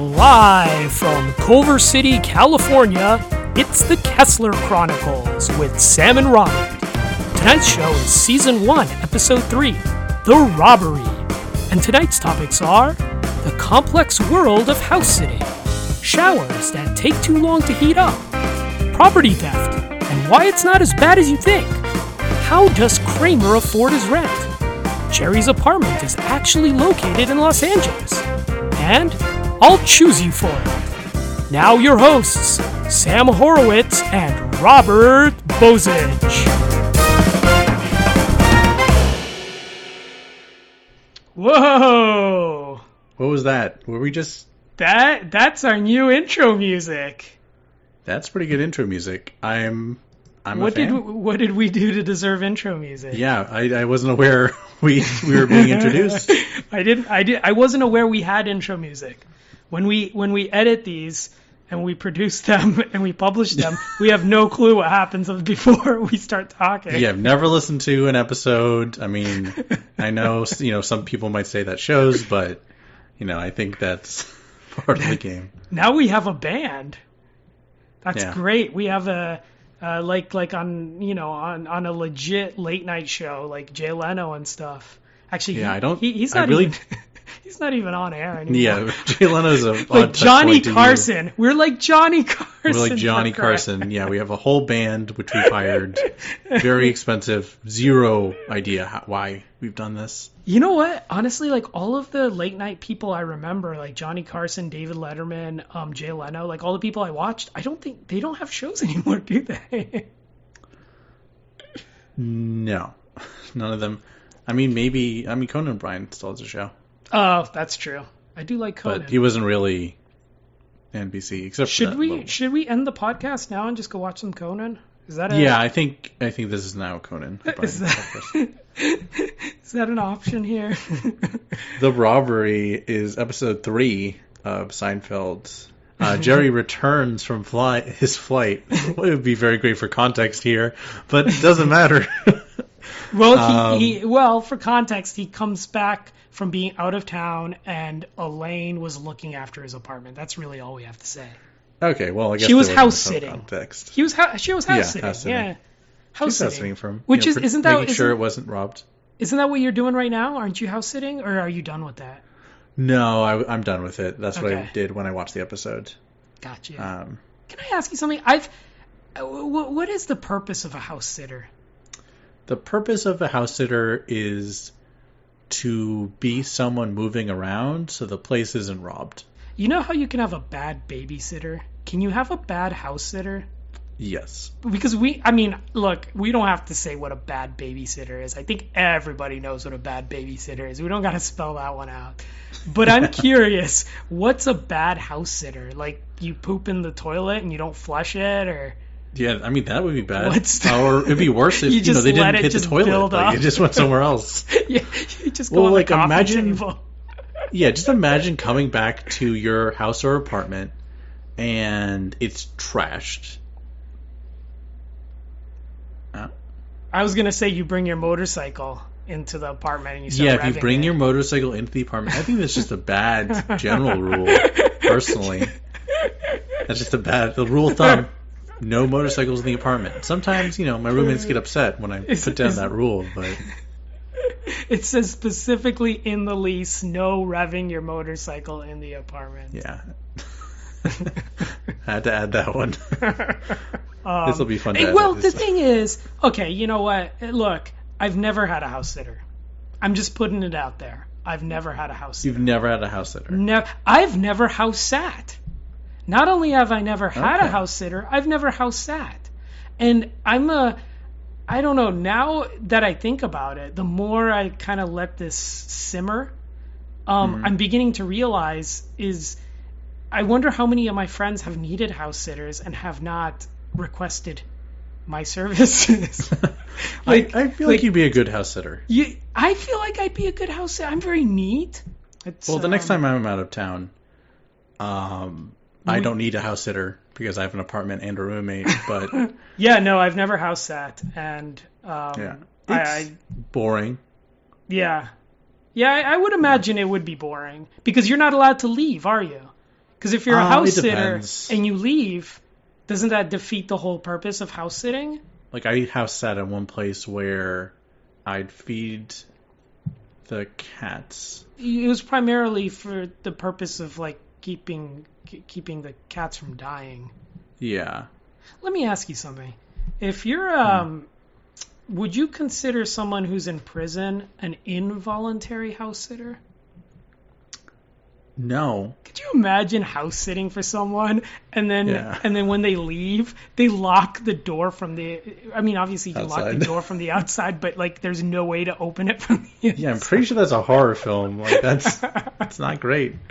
Live from Culver City, California, it's the Kessler Chronicles with Sam and Robert. Tonight's show is Season 1, Episode 3 The Robbery. And tonight's topics are the complex world of house sitting, showers that take too long to heat up, property theft, and why it's not as bad as you think. How does Kramer afford his rent? Jerry's apartment is actually located in Los Angeles. And I'll choose you for it. Now, your hosts, Sam Horowitz and Robert Bozich. Whoa! What was that? Were we just? That that's our new intro music. That's pretty good intro music. I'm. I'm what a fan. did what did we do to deserve intro music? Yeah, I, I wasn't aware we we were being introduced. I didn't. I did. I wasn't aware we had intro music. When we when we edit these and we produce them and we publish them, we have no clue what happens before we start talking. Yeah, I've never listened to an episode. I mean, I know you know some people might say that shows, but you know I think that's part of the game. Now we have a band. That's Yeah. great. We have a uh, like like on you know on on a legit late night show like Jay Leno and stuff. Actually, Yeah, he- I don't- He, he's I not really- even. He's not even on air anymore. Yeah, Jay Leno's a like Johnny. Carson. We're like Johnny Carson. We're like Johnny Carson. Yeah, we have a whole band which we've hired. Very expensive. Zero idea how, why we've done this. You know what? Honestly, like all of the late night people I remember, like Johnny Carson, David Letterman, um, Jay Leno, like all the people I watched, I don't think they don't have shows anymore, do they? No, none of them. I mean, maybe. I mean, Conan O'Brien still has a show. Oh, that's true. I do like Conan. but he wasn't really NBC except for should we little- should we end the podcast now and just go watch some Conan? Is that a, Yeah, I think I think this is now Conan. Is that, is that an option here? The robbery is episode three of Seinfeld. Uh, Jerry returns from fly his flight. it would be very great for context here, but it doesn't matter. Well, Um, he, he well for context, he comes back from being out of town, and Elaine was looking after his apartment. That's really all we have to say. okay, well, I guess She was house sitting. Context. He was ha- she was house Yeah, sitting. house sitting. Yeah, house sitting. house sitting from Which you is- know, isn't that- making sure it wasn't robbed. Isn't that what you're doing right now? Aren't you house sitting, or are you done with that? No, I, I'm done with it. That's what I did when I watched the episode. Gotcha. Um, Can I ask you something? I've. uh, What is the purpose of a house sitter? The purpose of a house sitter is to be someone moving around so the place isn't robbed. You know how you can have a bad babysitter? Can you have a bad house sitter? Yes. Because we, I mean, look, we don't have to say what a bad babysitter is. I think everybody knows what a bad babysitter is. We don't got to spell that one out. But I'm curious, what's a bad house sitter? Like you poop in the toilet and you don't flush it, or Yeah, I mean that would be bad. What's or it'd be worse if You you, know they didn't hit the toilet. Like, it just went somewhere else. yeah, you just go Well, like, imagine- table. yeah, just imagine coming back to your house or apartment and it's trashed. I was gonna say you bring your motorcycle into the apartment and you start yeah, if you bring it. your motorcycle into the apartment, I think that's just a bad general rule. Personally, that's just a bad the rule of thumb. No motorcycles in the apartment. Sometimes, you know, my roommates get upset when I Is- put down is- that rule, but It says specifically in the lease, no revving your motorcycle in the apartment. yeah. I had to add that one. Um, this will be fun well, the thing is, okay, you know what? Look, I've never had a house sitter. I'm just putting it out there. I've never had a house sitter. You've never had a house sitter. Ne- I've never house sat. Not only have I never had a house sitter, I've never house sat. And I'm a, I don't know, now that I think about it, the more I kind of let this simmer, um, Mhm. I'm beginning to realize is I wonder how many of my friends have needed house sitters and have not requested my services. I, I feel like, like- you'd be a good house sitter. you, I feel like I'd be a good house sitter. I'm very neat. It's, Well, the next um, time I'm out of town, um, I don't need a house sitter because I have an apartment and a roommate. But Yeah, no, I've never house sat, and um, yeah, it's I boring. yeah, yeah, I, I would imagine it would be boring because you're not allowed to leave, are you? Because if you're a Um, house sitter and you leave, doesn't that defeat the whole purpose of house sitting? Like I house sat at one place where I'd feed the cats. It was primarily for the purpose of like keeping ke- keeping the cats from dying. Yeah. Let me ask you something. If you're um would you consider someone who's in prison an involuntary house sitter? No. Could you imagine house sitting for someone and then Yeah. and then when they leave, they lock the door from the I mean obviously you can lock the door from the outside, but like there's no way to open it from the inside. Yeah, I'm pretty sure that's a horror film. Like that's that's not great.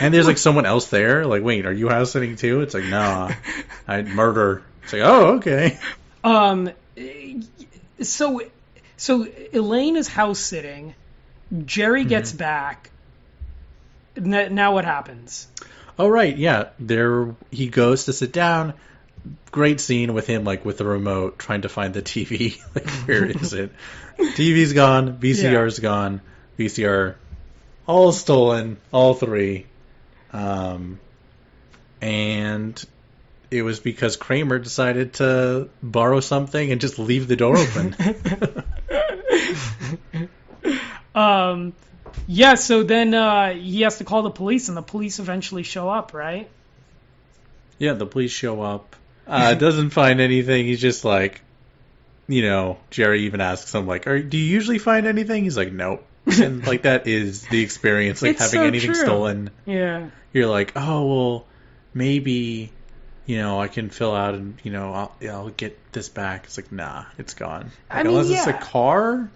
And there's like someone else there. Like, wait, are you house sitting too? It's like, nah, I'd murder. It's like, oh, okay. Um, so, so Elaine is house sitting. Jerry gets back. N- Now what happens? Oh right, yeah. There he goes to sit down. Great scene with him, like with the remote, trying to find the TV. like, where is it? TV's gone. VCR's gone. VCR, all stolen. All three. Um, and it was because Kramer decided to borrow something and just leave the door open. Um, yeah. So then uh, he has to call the police, and the police eventually show up, right? Yeah, the police show up. Uh, doesn't find anything. He's just like, you know, Jerry even asks him like, "Are do you usually find anything?" He's like, "Nope." And like that is the experience. Like It's having so anything true. stolen, Yeah. you're like, "Oh well, maybe." You know, I can fill out and you know I'll, I'll get this back. It's like nah, it's gone. I mean, unless it's a car,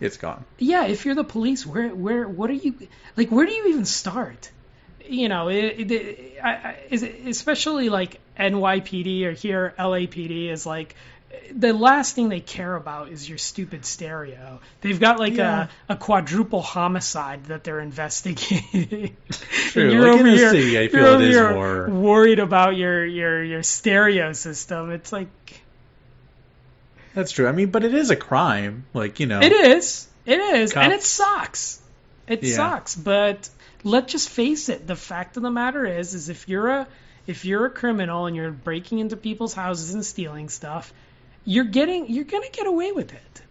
it's gone. yeah, if you're the police, where where what are you like? Where do you even start? You know, it, it, I, I, is it, especially like NYPD or here LAPD is like the last thing they care about is your stupid stereo. They've got like Yeah. a, a quadruple homicide that they're investigating. True. You're Like, over here, city, I you're feel it over is here more- worried about your your your stereo system. It's like That's true. I mean, but it is a crime. Like you know, It is. It is. And it sucks. It Yeah. sucks. But let's just face it. The fact of the matter is, is if you're a if you're a criminal and you're breaking into people's houses and stealing stuff, you're getting you're gonna get away with it.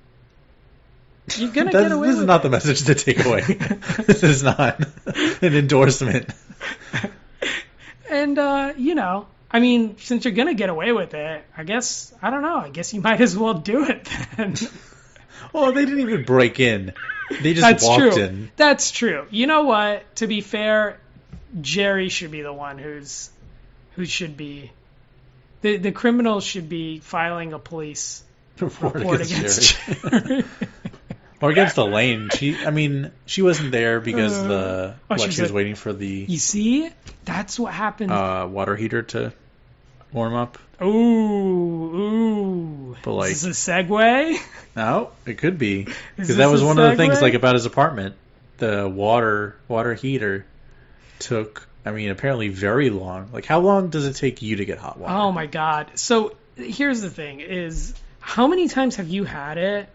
You're gonna get away this is not it. the message to take away. this is not an endorsement. And uh, you know, I mean, since you're gonna get away with it, I guess I don't know. I guess you might as well do it then. Well, they didn't even break in. They just That's walked true. in. That's true. You know what? To be fair, Jerry should be the one who's who should be the the criminal should be filing a police Report report against against Jerry. Or against Elaine. She, I mean, she wasn't there because Uh, the oh, what, she was waiting for the you see, that's what happened. uh, water heater to warm up. ooh, ooh. But, like- is this a segue? No, it could be because that was one of the things like about his apartment. The water water heater took. I mean, apparently very long. Like, how long does it take you to get hot water? Oh my god. So here's the thing is how many times have you had it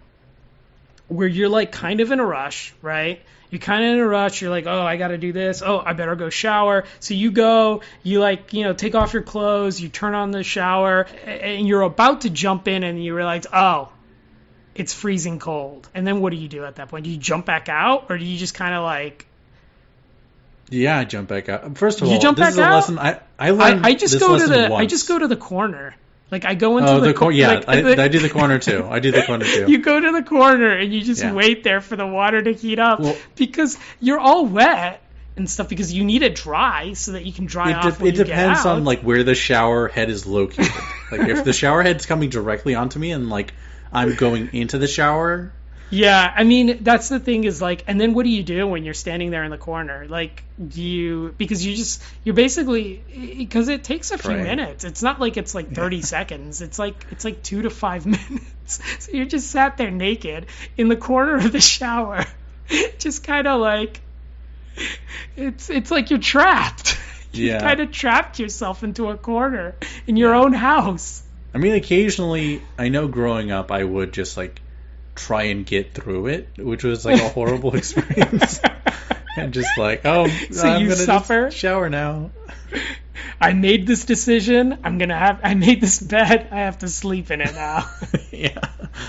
where you're like kind of in a rush, right? You're kind of in a rush. You're like, oh, I got to do this. Oh, I better go shower. So you go, you like, you know, take off your clothes, you turn on the shower, and you're about to jump in, and you realize, oh, it's freezing cold. And then what do you do at that point? Do you jump back out, or do you just kind of like, Yeah, I jump back out. First of You all, jump this back is a out? lesson I I learned. I, I just go to the, I just go to the corner. Like I go into Oh, the, the corner. Yeah, like, I, the- I do the corner too. I do the corner too. You go to the corner and you just Yeah. wait there for the water to heat up Well- because you're all wet and stuff because you need it dry so that you can dry it, off de- it depends on like where the shower head is located. like if the shower head's coming directly onto me and like I'm going into the shower, yeah, I mean that's the thing is like, and then what do you do when you're standing there in the corner? Like, do you because you just you're basically because it takes a few minutes. It's not like it's like 30 seconds. It's like it's like two to five minutes. So you're just sat there naked in the corner of the shower, just kind of like it's it's like you're trapped. You Yeah. kind of trapped yourself into a corner in your own house. I mean, occasionally, I know growing up, I would just like try and get through it, which was like a horrible experience. and just like, oh, So I'm you suffer? shower now. I made this decision. I'm gonna have. I made this bed. I have to sleep in it now. yeah.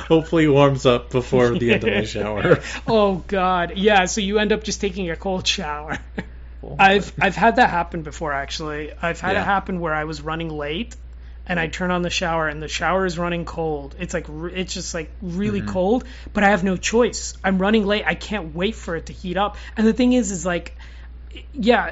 Hopefully, it warms up before the end of my shower. oh God, yeah. So you end up just taking a cold shower. Oh, I've I've had that happen before actually. I've had Yeah. it happen where I was running late, and I turn on the shower and the shower is running cold. It's like it's just like really Mm-hmm. cold, but I have no choice. I'm running late. I can't wait for it to heat up. And the thing is, is like, yeah,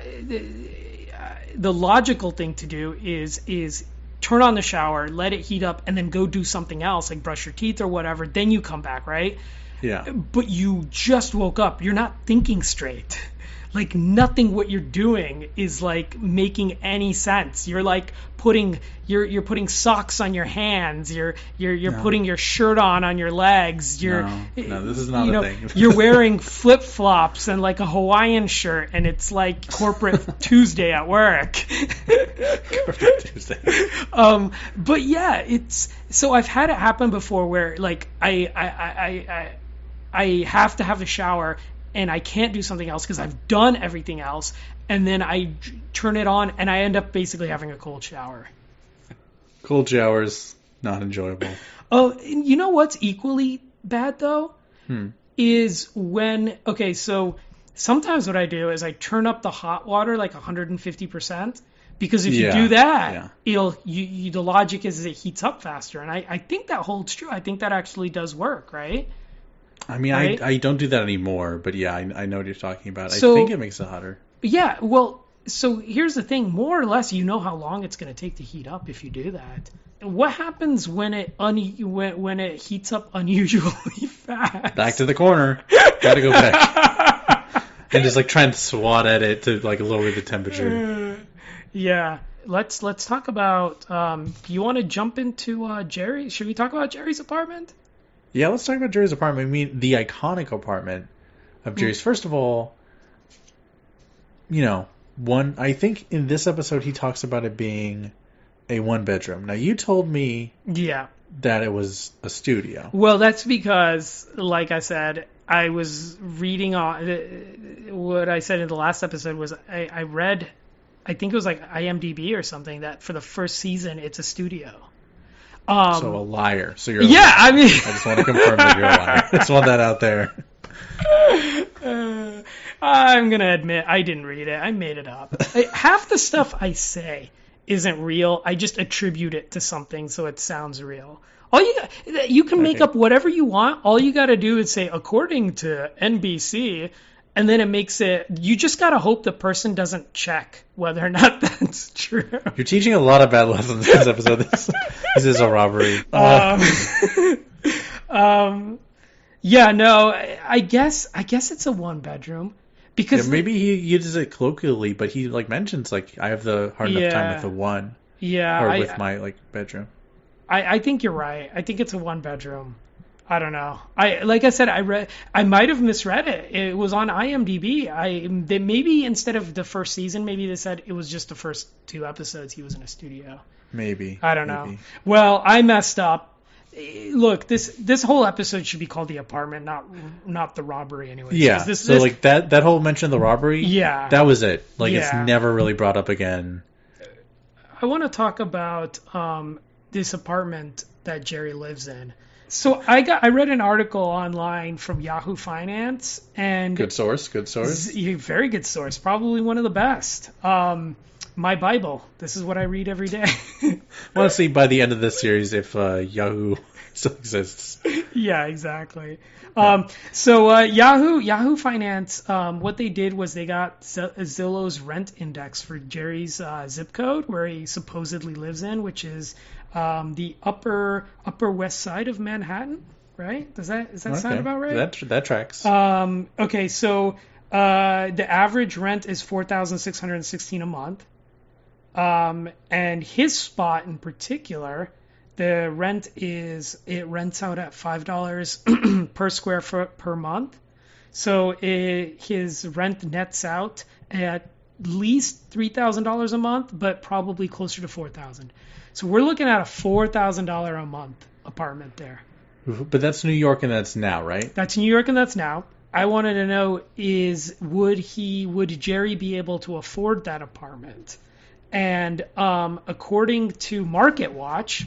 the logical thing to do is is turn on the shower, let it heat up, and then go do something else, like brush your teeth or whatever. Then you come back, right? Yeah. but you just woke up. You're not thinking straight. Like nothing what you're doing is like making any sense. You're like putting you're you're putting socks on your hands. You're you're you're No. putting your shirt on on your legs. You're No, no, this is not you a know, thing. you're wearing flip flops and like a Hawaiian shirt, and it's like corporate Tuesday at work. Corporate Tuesday. um, but yeah, it's so I've had it happen before where like I I I I, I, I have to have a shower and I can't do something else because I've done everything else, and then I turn it on and I end up basically having a cold shower. Cold showers, not enjoyable. Oh, and you know what's equally bad though? Hmm. Is when okay, so sometimes what I do is I turn up the hot water like 150% because if you do that, yeah. it'll you, you the logic is it heats up faster, and I I think that holds true. I think that actually does work, right? I mean, Right? I, I don't do that anymore, but yeah, I, I know what you're talking about. So- I think it makes it hotter. Yeah. Well, so here's the thing: more or less, you know how long it's going to take to heat up if you do that. What happens when it un- when, when it heats up unusually fast? Back to the corner. Gotta go back. and just like trying to swat at it to like lower the temperature. yeah. Let's let's talk about. Um, do you want to jump into uh, Jerry? Should we talk about Jerry's apartment? Yeah, let's talk about Jerry's apartment. I mean, the iconic apartment of Jerry's. First of all, you know, one. I think in this episode he talks about it being a one bedroom. Now you told me Yeah. that it was a studio. Well, that's because, like I said, I was reading on uh, what I said in the last episode was I, I read, I think it was like IMDb or something that for the first season it's a studio. Um, So a liar. So you're yeah. I mean, I just want to confirm that you're a liar. I just want that out there. Uh, I'm gonna admit I didn't read it. I made it up. I- Half the stuff I say isn't real. I just attribute it to something so it sounds real. All you you can make up whatever you want. All you got to do is say according to NBC, and then it makes it. You just gotta hope the person doesn't check whether or not that's true. You're teaching a lot of bad lessons in this episode. This, this is a robbery. Uh, Um, um, yeah, no, I, I guess I guess it's a one bedroom because yeah, maybe he uses it colloquially, but he like mentions like I have the hard enough time with the one yeah, or I, with my like bedroom. I, I think you're right. I think it's a one bedroom. I don't know. I like I said, I read. I might have misread it. It was on IMDb. I they maybe instead of the first season, maybe they said it was just the first two episodes. He was in a studio. Maybe I don't know. Well, I messed up. Look, this this whole episode should be called the apartment, not not the robbery. Anyway. Yeah. This, so this- like that that whole mention of the robbery. Yeah. That was it. Like Yeah. it's never really brought up again. I want to talk about um, this apartment that Jerry lives in. So I got I read an article online from Yahoo Finance and Good source. Good source. Z- very good source, probably one of the best. Um, my Bible. This is what I read every day. I want to see by the end of this series if uh, Yahoo still exists. yeah, exactly. Um, so uh, Yahoo Yahoo Finance, um, what they did was they got Z- Zillow's rent index for Jerry's uh, zip code, where he supposedly lives in, which is um, the upper upper west side of Manhattan. Right? Does that does that sound about right? That that tracks. Um, okay, so uh, the average rent is four thousand six hundred sixteen a month, um, and his spot in particular, the rent is it rents out at five dollars per square foot per month. So it, his rent nets out at least three thousand dollars a month, but probably closer to four thousand. So we're looking at a four thousand dollar a month apartment there. but that's New York and that's now, right? That's New York and that's now. I wanted to know is would he would Jerry be able to afford that apartment? And um, according to Market Watch,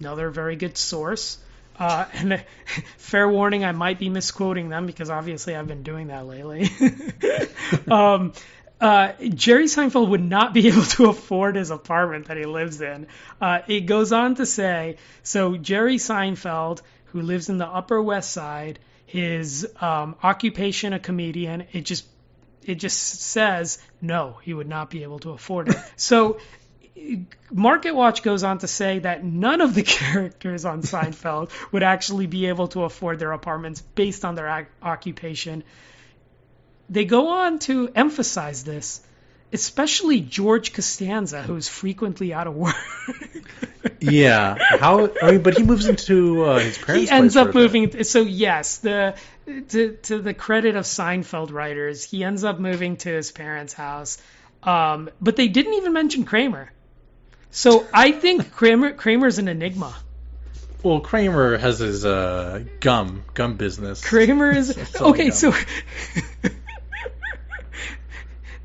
another very good source, uh, and fair warning, I might be misquoting them because obviously I've been doing that lately. um, uh, Jerry Seinfeld would not be able to afford his apartment that he lives in. Uh, it goes on to say so Jerry Seinfeld, who lives in the Upper West Side, his um, occupation a comedian. It just it just says no, he would not be able to afford it. so Market Watch goes on to say that none of the characters on Seinfeld would actually be able to afford their apartments based on their occupation. They go on to emphasize this, especially George Costanza, who's frequently out of work. yeah, how? I mean, but he moves into uh, his parents. He ends up moving. So yes, the to to the credit of Seinfeld writers, he ends up moving to his parents' house. Um, but they didn't even mention Kramer. So I think Kramer Kramer's an enigma. Well, Kramer has his uh, gum gum business. Kramer is okay. So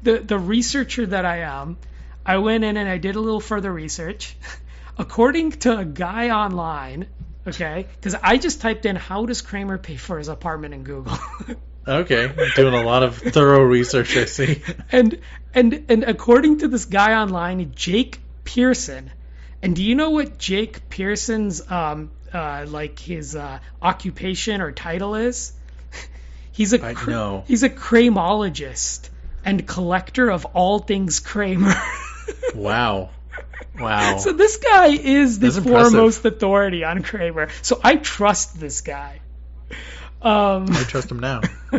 the the researcher that I am, I went in and I did a little further research. According to a guy online, okay, because I just typed in how does Kramer pay for his apartment in Google. okay, doing a lot of thorough research, I see. And and and according to this guy online, Jake Pearson. And do you know what Jake Pearson's um, uh, like his uh, occupation or title is? he's a cr- know. he's a cramologist and collector of all things Kramer. wow. Wow. So this guy is the That's foremost impressive. authority on Kramer. So I trust this guy. Um, I trust him now.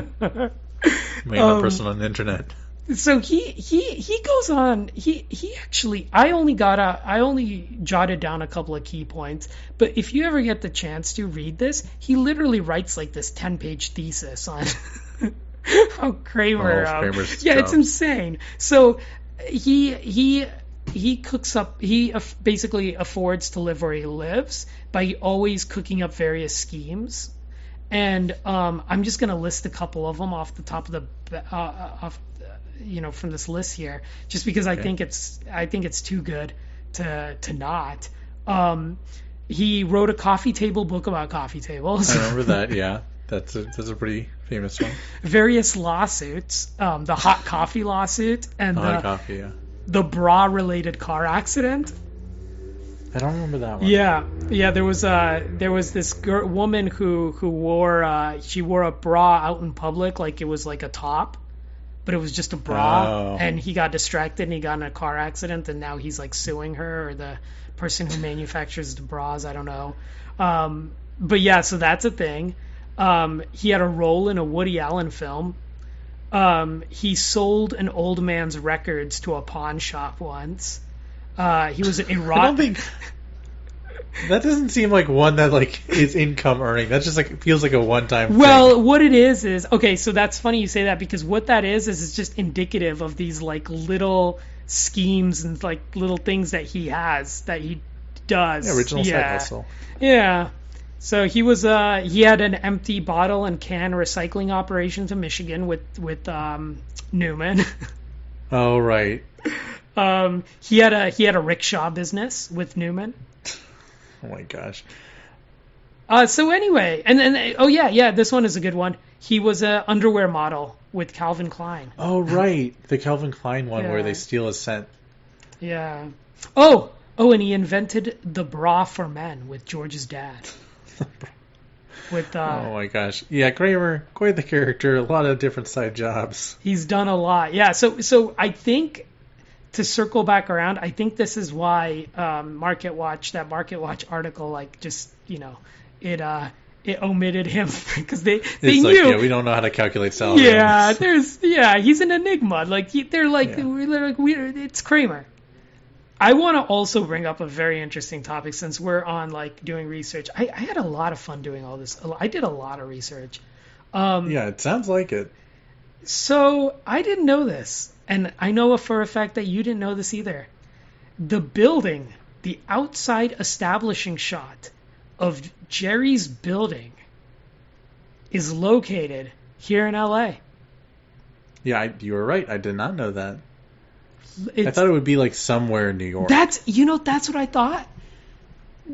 Mean, um, person on the internet so he he he goes on he he actually i only got a i only jotted down a couple of key points but if you ever get the chance to read this he literally writes like this 10 page thesis on how kramer oh, um, yeah it's insane so he he he cooks up he basically affords to live where he lives by always cooking up various schemes and um, I'm just going to list a couple of them off the top of the uh, uh off you know from this list here, just because I think it's I think it's too good to to not. Um, he wrote a coffee table book about coffee tables. I remember that. Yeah, that's a, that's a pretty famous one. Various lawsuits, um, the hot coffee lawsuit and hot the coffee, yeah. the bra related car accident. I don't remember that one. Yeah, yeah. There was uh there was this girl, woman who who wore uh she wore a bra out in public like it was like a top, but it was just a bra oh. and he got distracted and he got in a car accident and now he's like suing her or the person who manufactures the bras i don't know um, but yeah so that's a thing um, he had a role in a woody allen film um, he sold an old man's records to a pawn shop once uh, he was a rock. I don't think that doesn't seem like one that like is income earning. That just like feels like a one time. Thing. Well, thing. what it is is okay. So that's funny you say that because what that is is it's just indicative of these like little schemes and like little things that he has that he does. Yeah, original yeah. side hustle. Yeah. So he was uh he had an empty bottle and can recycling operations in Michigan with with um Newman. oh right. Um he had a he had a rickshaw business with Newman. Oh my gosh. Uh, so anyway, and then oh yeah, yeah, this one is a good one. He was a underwear model with Calvin Klein. Oh right, the Calvin Klein one yeah. where they steal a scent. Yeah. Oh, oh, and he invented the bra for men with George's dad. with uh, oh my gosh, yeah, Kramer, quite the character. A lot of different side jobs. He's done a lot. Yeah. So so I think to circle back around, I think this is why um, Market Watch, that Market Watch article, like just you know, it uh, it omitted him because they they it's knew. Like, yeah, we don't know how to calculate salary. Yeah, there's yeah, he's an enigma. Like he, they're like yeah. we're like we it's Kramer. I want to also bring up a very interesting topic since we're on like doing research. I, I had a lot of fun doing all this. I did a lot of research. Um, yeah, it sounds like it. So I didn't know this and I know for a fact that you didn't know this either. The building, the outside establishing shot of Jerry's building is located here in LA. Yeah, I, you were right. I did not know that. It's, I thought it would be like somewhere in New York. That's you know that's what I thought.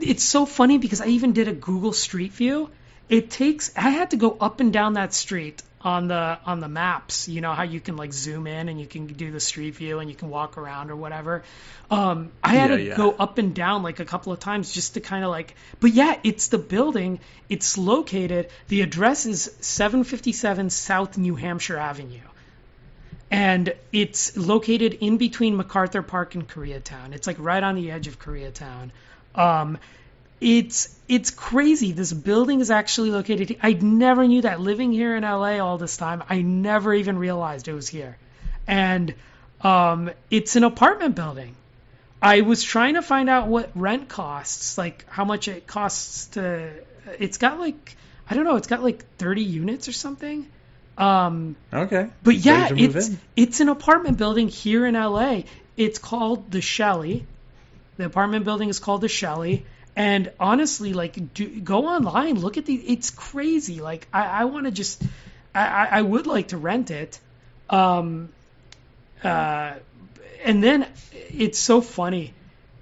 It's so funny because I even did a Google Street View. It takes I had to go up and down that street on the on the maps. You know how you can like zoom in and you can do the street view and you can walk around or whatever. Um, I had Yeah, to yeah. go up and down like a couple of times just to kind of like. But yeah, it's the building. It's located. The address is 757 South New Hampshire Avenue and it's located in between MacArthur Park and Koreatown. It's like right on the edge of Koreatown. Um, it's it's crazy. This building is actually located. I never knew that. Living here in LA all this time, I never even realized it was here. And um, it's an apartment building. I was trying to find out what rent costs, like how much it costs to. It's got like I don't know. It's got like 30 units or something. Um, okay. but yeah, Ready to move it's it's an apartment building here in LA. It's called the Shelley. The apartment building is called the Shelley. And honestly, like, do, go online, look at the. It's crazy. Like, I, I want to just, I, I, I would like to rent it. Um, uh, and then it's so funny.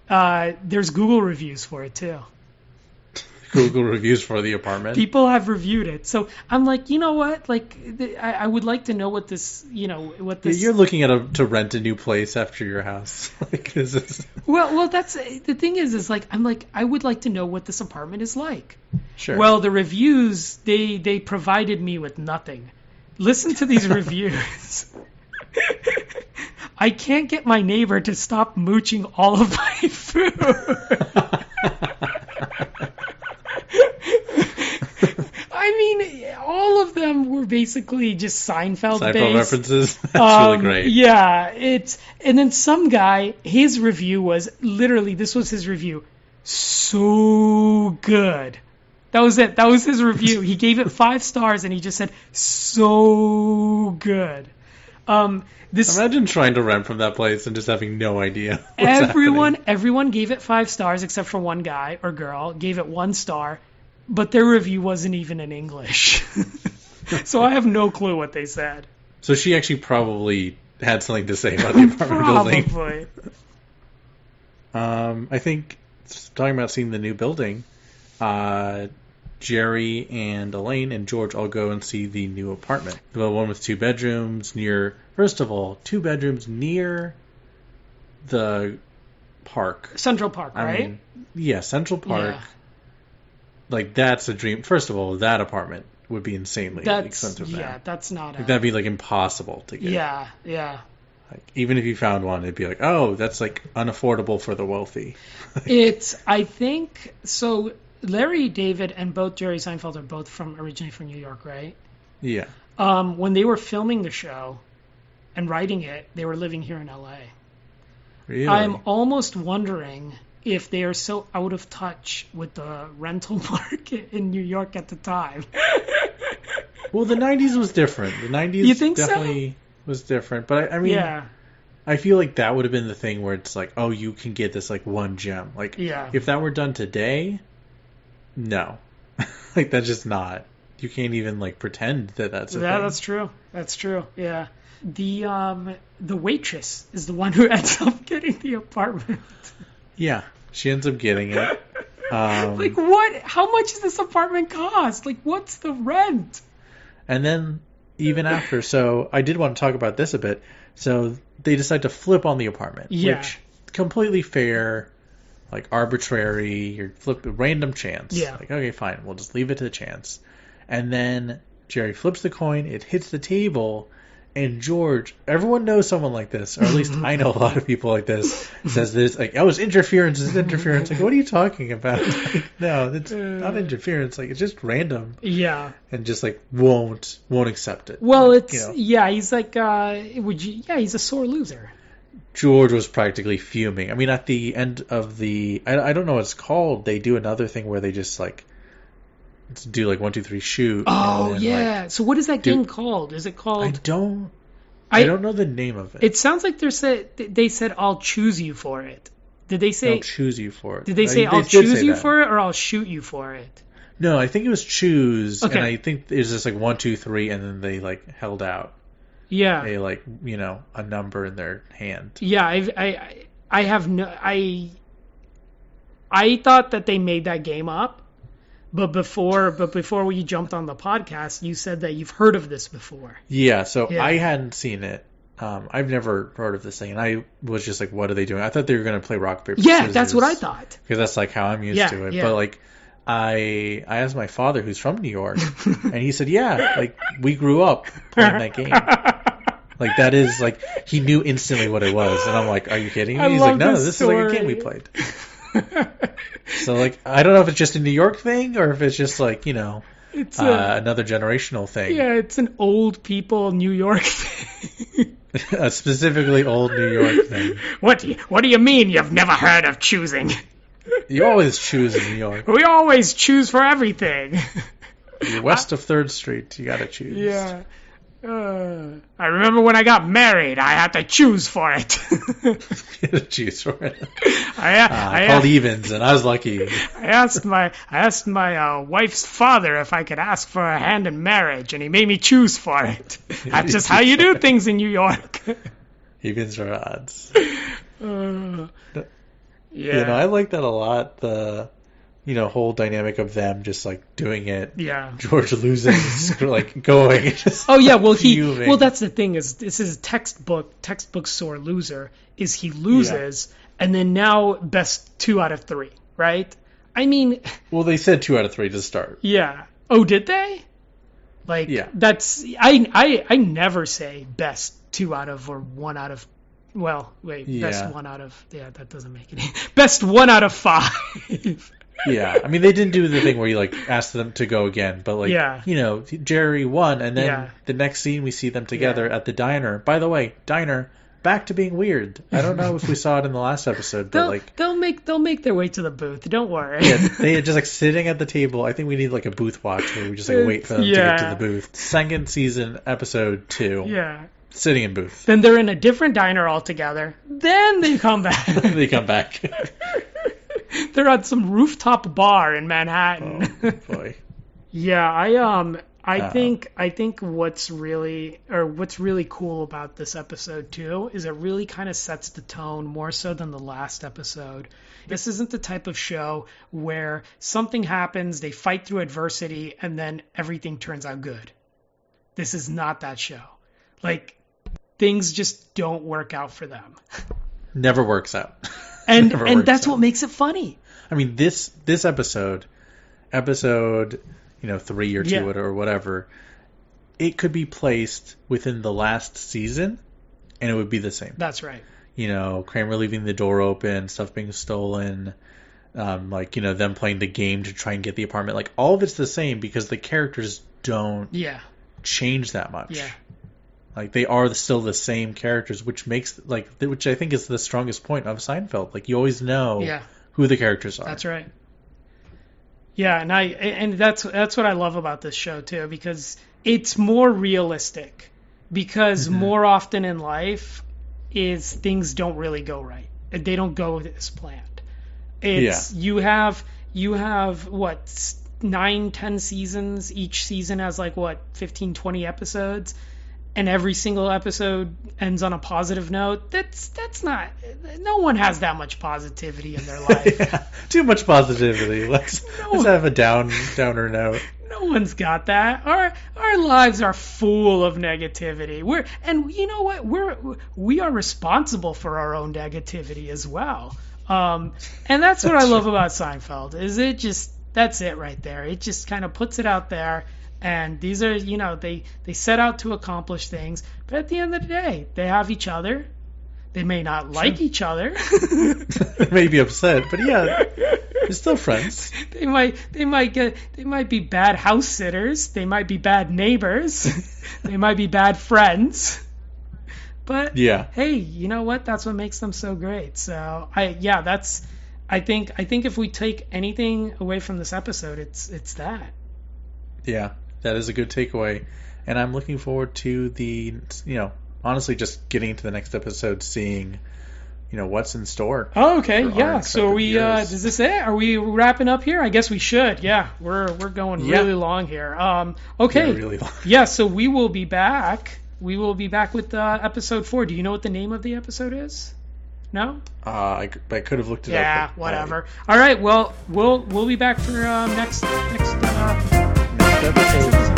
Uh, there's Google reviews for it too. Google reviews for the apartment. People have reviewed it, so I'm like, you know what? Like, I, I would like to know what this, you know, what this. You're looking at a to rent a new place after your house. like this is Well, well, that's the thing is, is like I'm like I would like to know what this apartment is like. sure. Well, the reviews they they provided me with nothing. Listen to these reviews. I can't get my neighbor to stop mooching all of my food. I mean, all of them were basically just Seinfeld, Seinfeld based. references. That's Um, really great. Yeah, it's and then some guy, his review was literally this was his review. So good. That was it. That was his review. He gave it five stars and he just said so good. Um, this Imagine trying to rent from that place and just having no idea. everyone happening. everyone gave it five stars except for one guy or girl gave it one star, but their review wasn't even in English. so I have no clue what they said. So she actually probably had something to say about the apartment building. Probably. Um, I think talking about seeing the new building, uh, Jerry and Elaine and George all go and see the new apartment. The one with two bedrooms near. First of all, two bedrooms near the park. Central Park, I right? mean, yeah, Central Park. Yeah. Like that's a dream. First of all, that apartment would be insanely That's expensive now. yeah, that's not a that'd be like impossible to get. yeah, yeah. Like, even if you found one, it'd be like, oh, that's like unaffordable for the wealthy. It's I think so. Larry David and both Jerry Seinfeld are both from originally from New York, right? Yeah. Um, when they were filming the show and writing it, they were living here in LA. Really? I'm almost wondering if they are so out of touch with the rental market in New York at the time. Well, the '90s was different. The '90s You think so? definitely was different. But I, I mean, yeah, I feel like that would have been the thing where it's like, oh, you can get this like one gem. Like, yeah. if that were done today, no, like that's just not. You can't even like pretend that that's a Yeah, thing. that's true. That's true. Yeah. The um the waitress is the one who ends up getting the apartment. Yeah, she ends up getting it. Um, like what? How much does this apartment cost? Like what's the rent? And then even after, so I did want to talk about this a bit. So they decide to flip on the apartment, Yeah. which completely fair, like arbitrary. You're flip random chance. Yeah. Like okay, fine, we'll just leave it to the chance. And then Jerry flips the coin. It hits the table. And George, everyone knows someone like this, or at least I know a lot of people like this. Says this, like, "Oh, it's interference, it's interference." Like, what are you talking about? Like, no, it's not interference. Like, it's just random Yeah. and just like won't won't accept it. Well, it's You know. yeah. He's like, uh, would you? Yeah, he's a sore loser. George was practically fuming. I mean, at the end of the, I, I don't know what it's called. They do another thing where they just like do like one, two, three, shoot. Oh then, yeah. so what is that do- game called? Is it Like, I called? don't. I, don't know the name of it. It sounds like they said they said I'll choose you for it. Did they say? They'll choose you for it. Did they say I'll choose say you that. for it or I'll shoot you for it? No, I think it was choose, Okay. and I think it was just like one, two, three, and then they like held out Yeah. a like you know a number in their hand. Yeah, I, I, I have no, I, I thought that they made that game up, but before, but before we jumped on the podcast, you said that you've heard of this before. Yeah, so Yeah. I hadn't seen it. Um, I've never heard of this thing, and I was just like, "What are they doing?" I thought they were going to play rock paper. Yeah, that's what I thought. because that's like how I'm used Yeah, to it. yeah. But like, I I asked my father, who's from New York, and he said, "Yeah, like we grew up playing that game." Like that is like he knew instantly what it was, and I'm like, "Are you kidding me?" I He's like, "No, this this is like a game we played." So like, I don't know if it's just a New York thing or if it's just like you know It's uh, another generational thing, yeah, it's an old people New York thing. a specifically old New York thing. what do you, what do you mean you've never heard of choosing? You always choose in New York. We always choose for everything. You're west of Third Street. You gotta choose. Yeah. Uh, I remember when I got married, I had to choose for it. choose for it. I, Uh, I, I called evens, and I was lucky. I asked my I asked my uh, wife's father if I could ask for a hand in marriage, and he made me choose for it. That's just how you do things in New York. evens or odds. Uh, You know, yeah, I like that a lot. The you know whole dynamic of them just like doing it. yeah. George losing, just, like going. Oh yeah, well he fuming. well that's the thing is this is textbook textbook sore loser is he loses and then now best two out of three right? I mean Well, they said two out of three to start. yeah. Oh, did they? Like Yeah. that's I I I never say best two out of or one out of. Well, wait, yeah. best one out of yeah, that doesn't make any best one out of five. Yeah, I mean they didn't do the thing where you like ask them to go again, but like Yeah. you know Jerry won, and then Yeah. the next scene we see them together at the diner. By the way, diner back to being weird. I don't know if we saw it in the last episode, but they'll like they'll make they'll make their way to the booth. Don't worry. yeah, they are just like sitting at the table. I think we need like a booth watch where we just like wait for them to get to the booth. Second season, episode two, yeah. sitting in booth. Then they're in a different diner altogether. Then they come back. they come back. they're at some rooftop bar in Manhattan. oh boy. Yeah, I um I Uh, think I think what's really or what's really cool about this episode too is it really kind of sets the tone more so than the last episode. This isn't the type of show where something happens, they fight through adversity and then everything turns out good. This is not that show. Like things just don't work out for them. Never works out. And and that's out. what makes it funny. I mean, this this episode, episode, you know, three or two Yeah. or whatever, it could be placed within the last season, and it would be the same. That's right. You know, Kramer leaving the door open, stuff being stolen, um, like you know them playing the game to try and get the apartment. Like all of it's the same because the characters don't Yeah. change that much. Yeah. Like they are still the same characters, which makes like which I think is the strongest point of Seinfeld. Like you always know Yeah. who the characters are. That's right. Yeah, and I and that's that's what I love about this show too because it's more realistic because Mm-hmm. more often in life is things don't really go right. They don't go as planned. It's you have you have what nine, ten seasons. Each season has like what 15, 20 episodes, and every single episode ends on a positive note. That's that's not. No one has that much positivity in their life. yeah, too much positivity. Let's No. let's have a down downer note. No one's got that. Our our lives are full of negativity. We're and you know what? We're we are responsible for our own negativity as well. Um, and that's what I love true. about Seinfeld. Is it just that's it right there. It just kind of puts it out there. And these are, you know, they they set out to accomplish things, but at the end of the day, they have each other. They may not like each other. They may be upset, but yeah, they're still friends. they might they might get they might be bad house sitters they might be bad neighbors they might be bad friends but Yeah. hey you know what that's what makes them so great so i yeah that's i think i think if we take anything away from this episode it's it's that Yeah, that is a good takeaway, and I'm looking forward to the you know honestly just getting into the next episode, seeing you know what's in store. Oh, okay, yeah. So we uh, is this it? Are we wrapping up here? I guess we should. Yeah, we're we're going Yeah. really long here. Um, okay. Yeah, really long. Yeah, so we will be back. We will be back with uh, episode four. Do you know what the name of the episode is? No. Uh, I, I could have looked it up. Yeah, whatever. All right. Well, we'll we'll be back for um, next next. Uh, Santa Cruz.